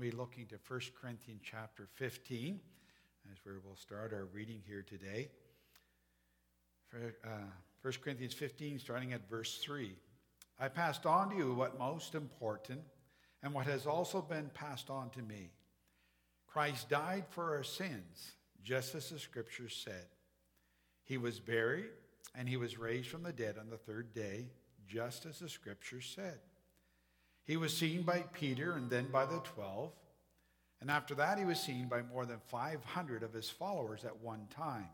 to be looking to 1 Corinthians chapter 15 as where we'll start our reading here today. For, uh, 1 Corinthians 15, starting at verse 3. I passed on to you what most important and what has also been passed on to me. Christ died for our sins, just as the scriptures said. He was buried, and he was raised from the dead on the third day, just as the scriptures said. He was seen by Peter and then by the twelve. And after that, he was seen by more than 500 of his followers at one time,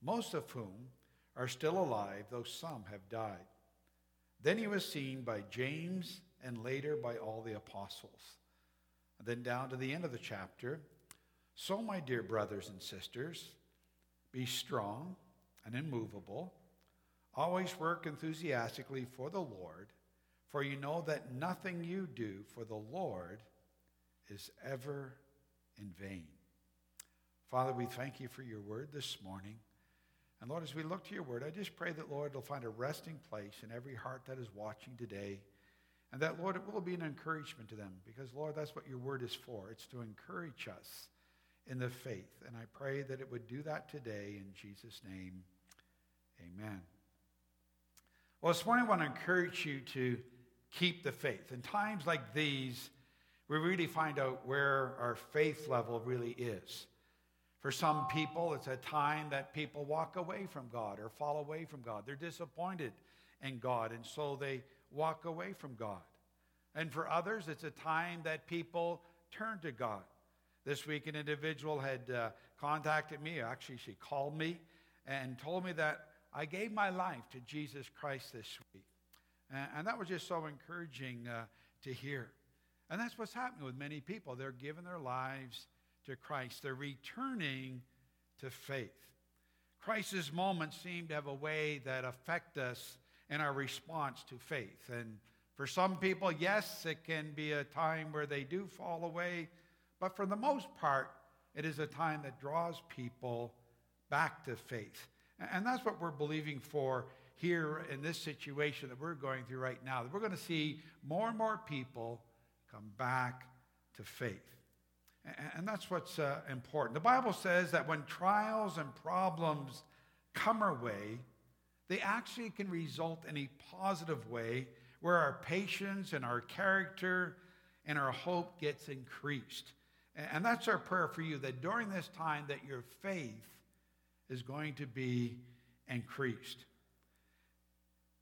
most of whom are still alive, though some have died. Then he was seen by James and later by all the apostles. And then down to the end of the chapter. So, my dear brothers and sisters, be strong and immovable. Always work enthusiastically for the Lord, for you know that nothing you do for the Lord is ever in vain. Father, we thank you for your word this morning. And Lord, as we look to your word, I just pray that, Lord, it'll find a resting place in every heart that is watching today. And that, Lord, it will be an encouragement to them because, Lord, that's what your word is for. It's to encourage us in the faith. And I pray that it would do that today in Jesus' name. Amen. Well, this morning I want to encourage you to keep the faith. In times like these, we really find out where our faith level really is. For some people, it's a time that people walk away from God or fall away from God. They're disappointed in God, and so they walk away from God. And for others, it's a time that people turn to God. This week, an individual had uh, contacted me. Actually, she called me and told me that I gave my life to Jesus Christ this week. And, that was just so encouraging uh, to hear. And that's what's happening with many people. They're giving their lives to Christ. They're returning to faith. Crisis moments seem to have a way that affect us in our response to faith. And for some people, yes, it can be a time where they do fall away, but for the most part, it is a time that draws people back to faith. And that's what we're believing for here in this situation that we're going through right now. That we're going to see more and more people come back to faith. And that's what's uh, important. The Bible says that when trials and problems come our way, they actually can result in a positive way where our patience and our character and our hope gets increased. And that's our prayer for you that during this time that your faith is going to be increased.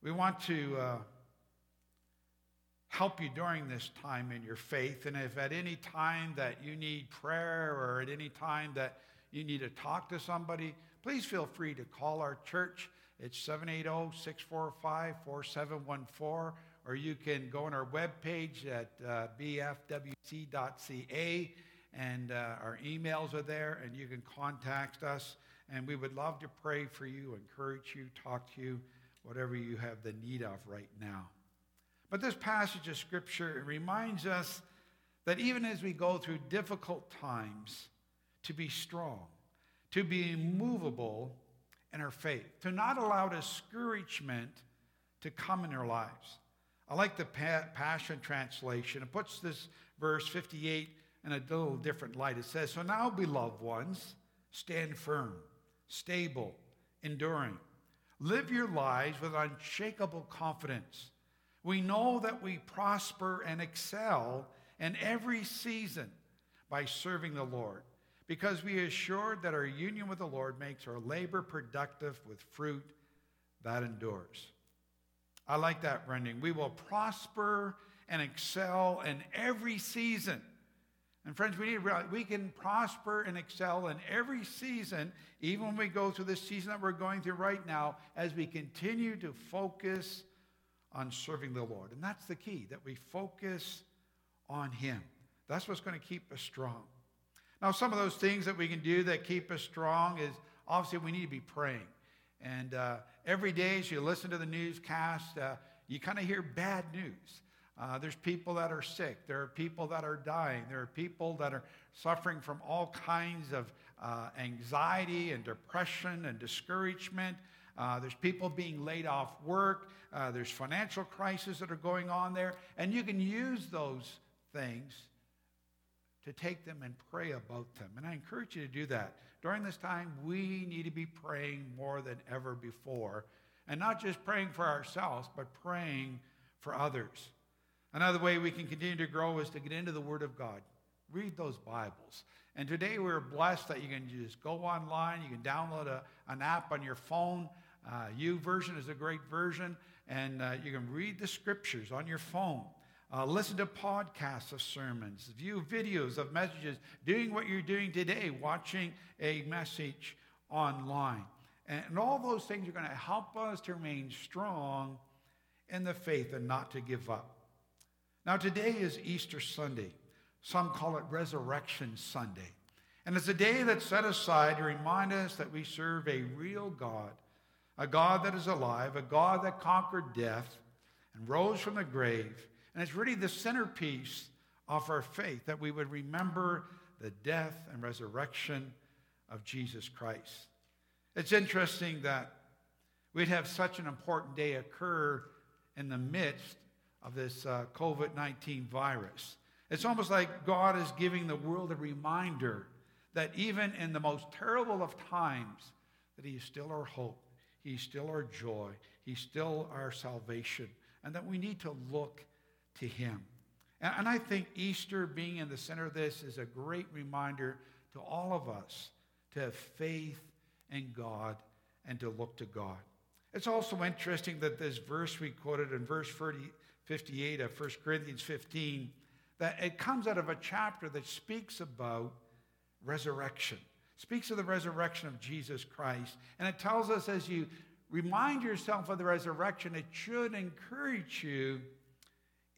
We want to uh, help you during this time in your faith. And if at any time that you need prayer or at any time that you need to talk to somebody, please feel free to call our church. It's 780 645 4714, or you can go on our webpage at uh, bfwc.ca, and uh, our emails are there, and you can contact us. And we would love to pray for you, encourage you, talk to you, whatever you have the need of right now. But this passage of Scripture reminds us that even as we go through difficult times, to be strong, to be immovable in our faith, to not allow discouragement to come in our lives. I like the Passion Translation. It puts this verse 58 in a little different light. It says, So now, beloved ones, stand firm, stable, enduring. Live your lives with unshakable confidence we know that we prosper and excel in every season by serving the Lord because we are assured that our union with the Lord makes our labor productive with fruit that endures. I like that rendering. We will prosper and excel in every season. And friends, we need to realize we can prosper and excel in every season, even when we go through this season that we're going through right now, as we continue to focus on serving the Lord. And that's the key, that we focus on Him. That's what's going to keep us strong. Now, some of those things that we can do that keep us strong is obviously we need to be praying. And uh, every day as you listen to the newscast, uh, you kind of hear bad news. Uh, there's people that are sick. There are people that are dying. There are people that are suffering from all kinds of uh, anxiety and depression and discouragement. Uh, there's people being laid off work. Uh, there's financial crises that are going on there. And you can use those things to take them and pray about them. And I encourage you to do that. During this time, we need to be praying more than ever before. And not just praying for ourselves, but praying for others. Another way we can continue to grow is to get into the Word of God. Read those Bibles. And today we're blessed that you can just go online, you can download a, an app on your phone. Uh, version is a great version, and uh, you can read the scriptures on your phone. Uh, listen to podcasts of sermons, view videos of messages, doing what you're doing today, watching a message online. And, and all those things are going to help us to remain strong in the faith and not to give up. Now, today is Easter Sunday. Some call it Resurrection Sunday. And it's a day that's set aside to remind us that we serve a real God, a God that is alive, a God that conquered death and rose from the grave. And it's really the centerpiece of our faith that we would remember the death and resurrection of Jesus Christ. It's interesting that we'd have such an important day occur in the midst of this uh, COVID 19 virus. It's almost like God is giving the world a reminder that even in the most terrible of times, that He is still our hope, He's still our joy, He's still our salvation, and that we need to look to Him. And, and I think Easter being in the center of this is a great reminder to all of us to have faith in God and to look to God. It's also interesting that this verse we quoted in verse 30, 58 of 1 Corinthians 15 that it comes out of a chapter that speaks about resurrection, speaks of the resurrection of Jesus Christ. And it tells us as you remind yourself of the resurrection, it should encourage you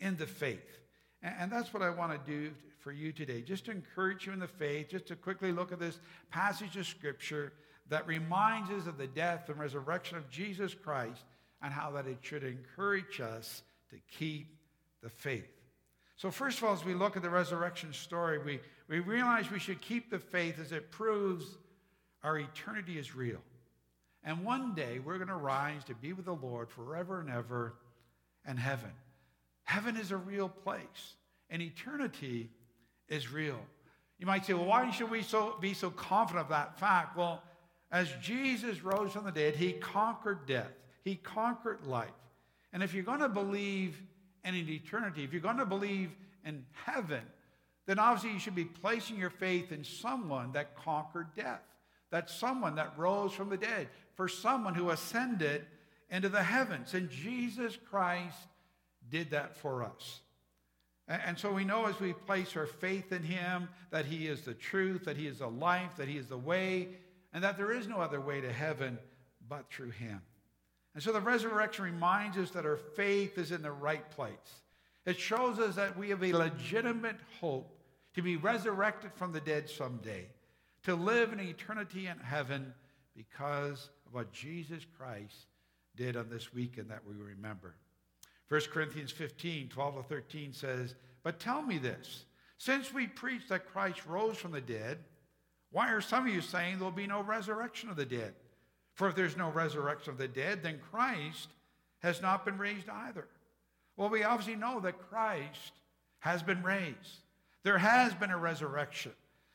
in the faith. And, that's what I want to do for you today, just to encourage you in the faith, just to quickly look at this passage of Scripture that reminds us of the death and resurrection of Jesus Christ and how that it should encourage us to keep the faith. So, first of all, as we look at the resurrection story, we, we realize we should keep the faith as it proves our eternity is real. And one day we're going to rise to be with the Lord forever and ever and heaven. Heaven is a real place, and eternity is real. You might say, well, why should we so, be so confident of that fact? Well, as Jesus rose from the dead, he conquered death, he conquered life. And if you're going to believe in eternity. If you're going to believe in heaven, then obviously you should be placing your faith in someone that conquered death. that someone that rose from the dead, for someone who ascended into the heavens. And Jesus Christ did that for us. And so we know as we place our faith in him that he is the truth, that he is the life, that he is the way, and that there is no other way to heaven but through him. And so the resurrection reminds us that our faith is in the right place. It shows us that we have a legitimate hope to be resurrected from the dead someday, to live in eternity in heaven because of what Jesus Christ did on this weekend that we remember. 1 Corinthians 15, 12 to 13 says, But tell me this since we preach that Christ rose from the dead, why are some of you saying there will be no resurrection of the dead? For if there's no resurrection of the dead, then Christ has not been raised either. Well, we obviously know that Christ has been raised. There has been a resurrection.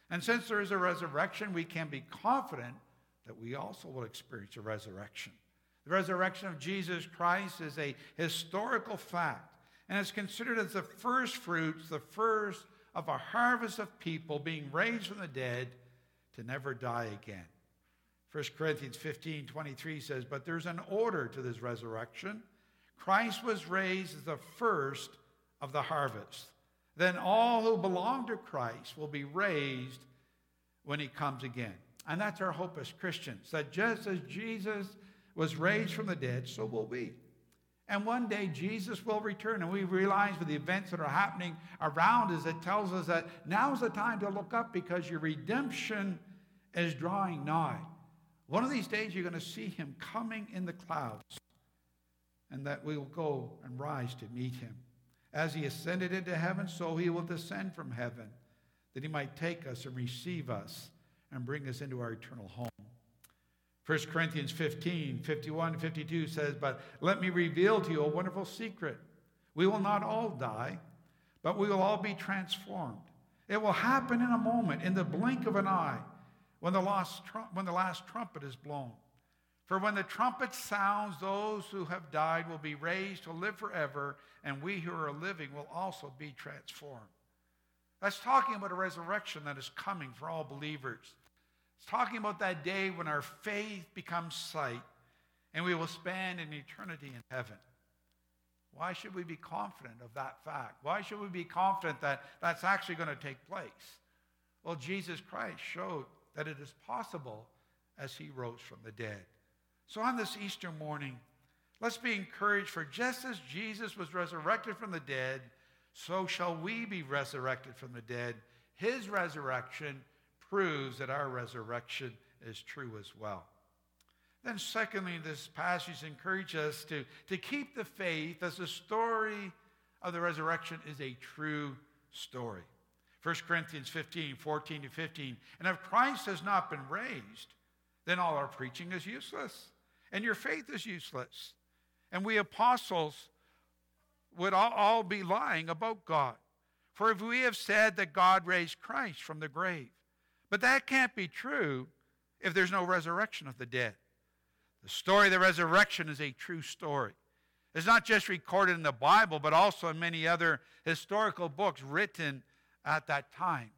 And since there is a resurrection, we can be confident that we also will experience a resurrection. The resurrection of Jesus Christ is a historical fact, and it's considered as the first fruits, the first of a harvest of people being raised from the dead to never die again. 1 Corinthians 15 23 says, But there's an order to this resurrection. Christ was raised as the first of the harvest. Then all who belong to Christ will be raised when he comes again. And that's our hope as Christians that just as Jesus was raised from the dead, so will we. And one day Jesus will return. And we realize with the events that are happening around us, it tells us that now's the time to look up because your redemption is drawing nigh. One of these days, you're going to see him coming in the clouds, and that we will go and rise to meet him. As he ascended into heaven, so he will descend from heaven, that he might take us and receive us and bring us into our eternal home. 1 Corinthians 15, 51 to 52 says, But let me reveal to you a wonderful secret. We will not all die, but we will all be transformed. It will happen in a moment, in the blink of an eye, when the last, when the last trumpet is blown. For when the trumpet sounds, those who have died will be raised to live forever, and we who are living will also be transformed. That's talking about a resurrection that is coming for all believers. It's talking about that day when our faith becomes sight and we will spend an eternity in heaven. Why should we be confident of that fact? Why should we be confident that that's actually going to take place? Well, Jesus Christ showed that it is possible as he rose from the dead. So on this Easter morning, let's be encouraged for just as Jesus was resurrected from the dead, so shall we be resurrected from the dead. His resurrection proves that our resurrection is true as well. Then, secondly, this passage encourages us to, to keep the faith as the story of the resurrection is a true story. 1 Corinthians 15, 14 to 15. And if Christ has not been raised, then all our preaching is useless, and your faith is useless. And we apostles would all, all be lying about God. For if we have said that God raised Christ from the grave, but that can't be true if there's no resurrection of the dead. The story of the resurrection is a true story. It's not just recorded in the Bible, but also in many other historical books written at that time.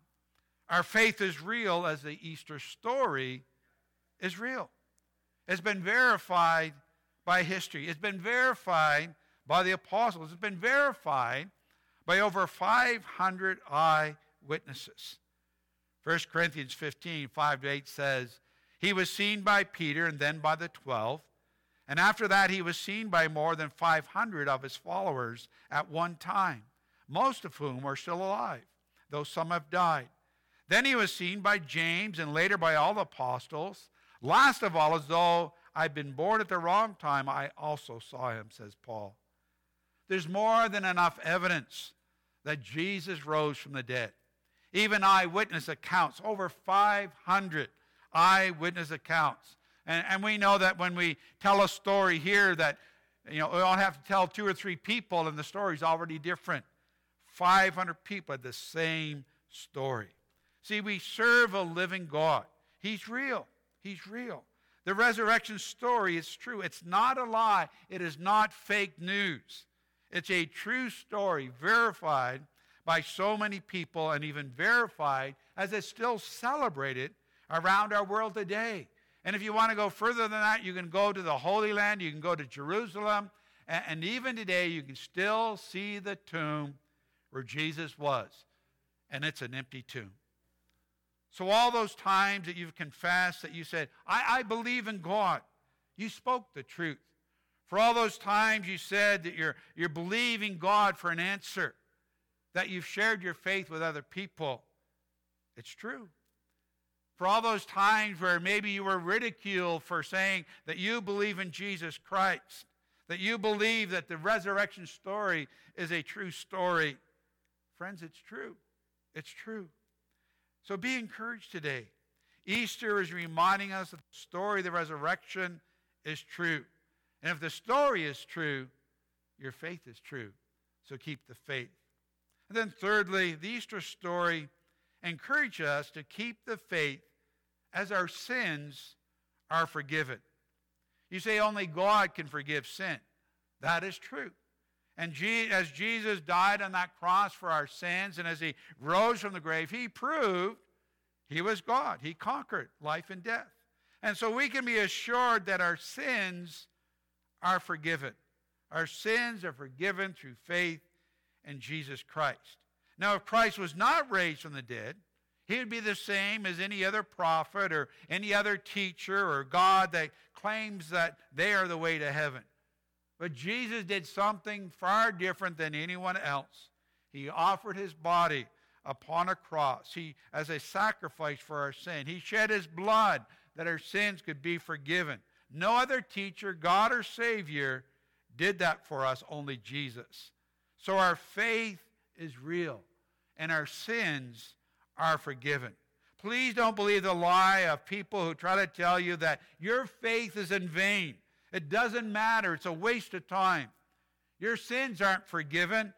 Our faith is real as the Easter story is real. It's been verified by history, it's been verified by the apostles, it's been verified by over 500 eyewitnesses. 1 Corinthians 15, 5 to 8 says, He was seen by Peter and then by the twelve. And after that, he was seen by more than 500 of his followers at one time, most of whom are still alive, though some have died. Then he was seen by James and later by all the apostles. Last of all, as though I'd been born at the wrong time, I also saw him, says Paul. There's more than enough evidence that Jesus rose from the dead. Even eyewitness accounts, over 500 eyewitness accounts. And, and we know that when we tell a story here that, you know, we don't have to tell two or three people and the story's already different. 500 people had the same story. See, we serve a living God. He's real. He's real. The resurrection story is true. It's not a lie. It is not fake news. It's a true story, verified by so many people and even verified as it's still celebrated around our world today. And if you want to go further than that, you can go to the Holy Land, you can go to Jerusalem, and, even today you can still see the tomb where Jesus was. And it's an empty tomb. So, all those times that you've confessed that you said, I, I believe in God, you spoke the truth. For all those times you said that you're, you're believing God for an answer, that you've shared your faith with other people. It's true. For all those times where maybe you were ridiculed for saying that you believe in Jesus Christ, that you believe that the resurrection story is a true story. Friends, it's true. It's true. So be encouraged today. Easter is reminding us that the story of the resurrection is true. And if the story is true, your faith is true. So keep the faith. And then, thirdly, the Easter story encourages us to keep the faith as our sins are forgiven. You say only God can forgive sin. That is true. And as Jesus died on that cross for our sins and as he rose from the grave, he proved he was God. He conquered life and death. And so we can be assured that our sins are forgiven. Our sins are forgiven through faith in Jesus Christ. Now, if Christ was not raised from the dead, he would be the same as any other prophet or any other teacher or God that claims that they are the way to heaven. But Jesus did something far different than anyone else. He offered his body upon a cross he, as a sacrifice for our sin. He shed his blood that our sins could be forgiven. No other teacher, God or Savior, did that for us, only Jesus. So our faith is real and our sins are forgiven. Please don't believe the lie of people who try to tell you that your faith is in vain. It doesn't matter. It's a waste of time. Your sins aren't forgiven.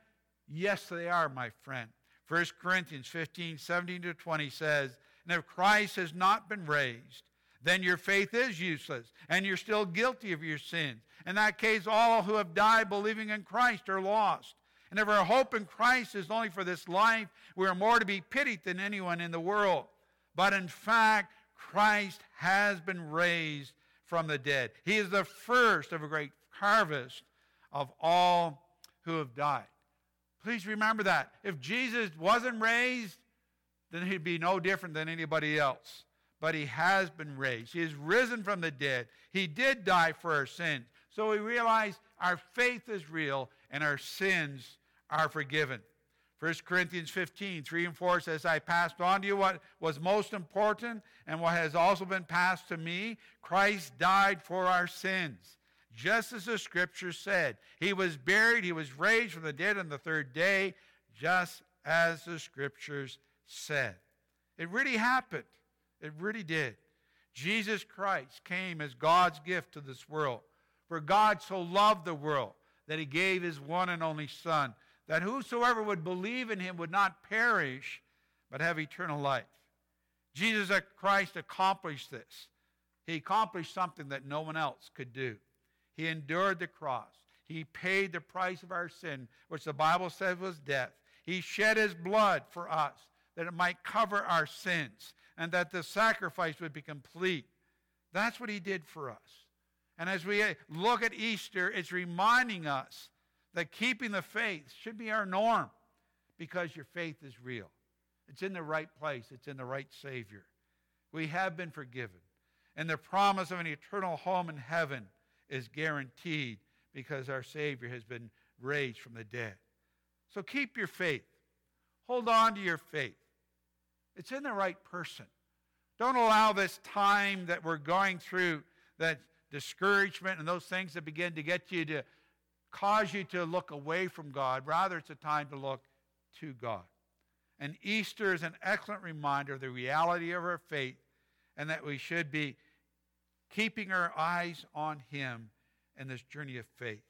Yes, they are, my friend. 1 Corinthians 15, 17 to 20 says, And if Christ has not been raised, then your faith is useless, and you're still guilty of your sins. In that case, all who have died believing in Christ are lost. And if our hope in Christ is only for this life, we are more to be pitied than anyone in the world. But in fact, Christ has been raised from the dead. He is the first of a great harvest of all who have died. Please remember that. If Jesus wasn't raised, then he'd be no different than anybody else. But he has been raised. He is risen from the dead. He did die for our sins. So we realize our faith is real and our sins are forgiven. 1 Corinthians 15, 3 and 4 says, I passed on to you what was most important and what has also been passed to me. Christ died for our sins, just as the scripture said. He was buried, he was raised from the dead on the third day, just as the scriptures said. It really happened. It really did. Jesus Christ came as God's gift to this world. For God so loved the world that he gave his one and only Son that whosoever would believe in him would not perish, but have eternal life. Jesus Christ accomplished this. He accomplished something that no one else could do. He endured the cross. He paid the price of our sin, which the Bible says was death. He shed his blood for us that it might cover our sins and that the sacrifice would be complete. That's what he did for us. And as we look at Easter, it's reminding us that keeping the faith should be our norm because your faith is real. It's in the right place, it's in the right Savior. We have been forgiven. And the promise of an eternal home in heaven is guaranteed because our Savior has been raised from the dead. So keep your faith. Hold on to your faith. It's in the right person. Don't allow this time that we're going through, that discouragement and those things that begin to get you to cause you to look away from God. Rather, it's a time to look to God. And Easter is an excellent reminder of the reality of our faith and that we should be keeping our eyes on Him in this journey of faith.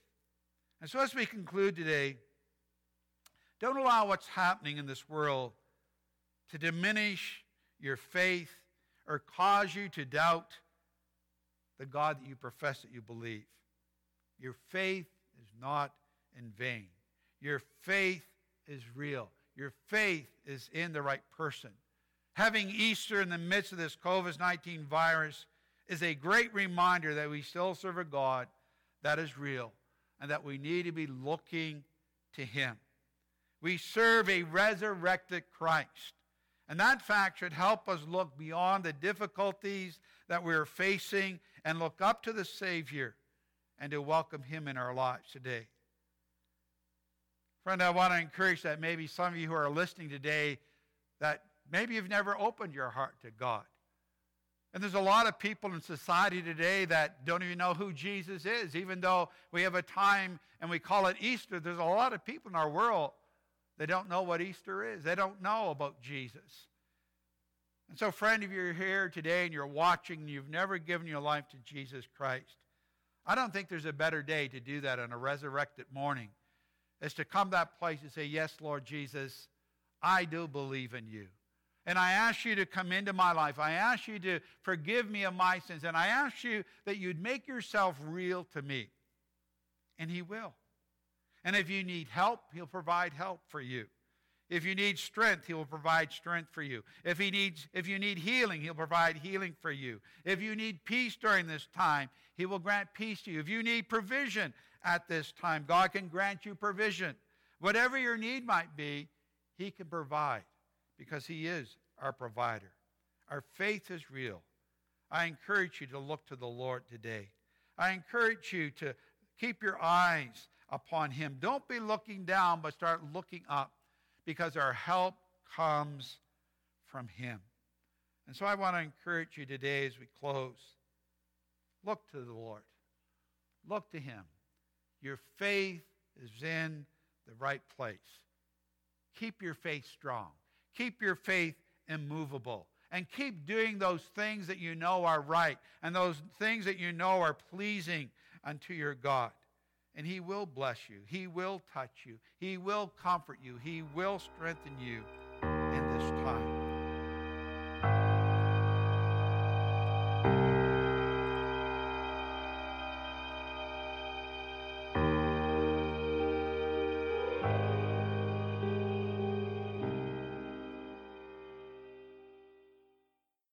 And so, as we conclude today, don't allow what's happening in this world to diminish your faith or cause you to doubt the God that you profess that you believe. Your faith not in vain. Your faith is real. Your faith is in the right person. Having Easter in the midst of this COVID 19 virus is a great reminder that we still serve a God that is real and that we need to be looking to Him. We serve a resurrected Christ. And that fact should help us look beyond the difficulties that we're facing and look up to the Savior and to welcome Him in our lives today. Friend, I want to encourage that maybe some of you who are listening today, that maybe you've never opened your heart to God. And there's a lot of people in society today that don't even know who Jesus is. Even though we have a time and we call it Easter, there's a lot of people in our world that don't know what Easter is. They don't know about Jesus. And so, friend, if you're here today and you're watching and you've never given your life to Jesus Christ, I don't think there's a better day to do that on a resurrected morning is to come to that place and say, Yes, Lord Jesus, I do believe in you. And I ask you to come into my life. I ask you to forgive me of my sins. And I ask you that you'd make yourself real to me. And He will. And if you need help, He'll provide help for you. If you need strength, he will provide strength for you. If, he needs, if you need healing, he'll provide healing for you. If you need peace during this time, he will grant peace to you. If you need provision at this time, God can grant you provision. Whatever your need might be, he can provide because he is our provider. Our faith is real. I encourage you to look to the Lord today. I encourage you to keep your eyes upon him. Don't be looking down, but start looking up because our help comes from Him. And so I want to encourage you today as we close look to the Lord, look to Him. Your faith is in the right place. Keep your faith strong, keep your faith immovable. and keep doing those things that you know are right and those things that you know are pleasing unto your God. And He will bless you, He will touch you, He will comfort you, He will strengthen you in this time.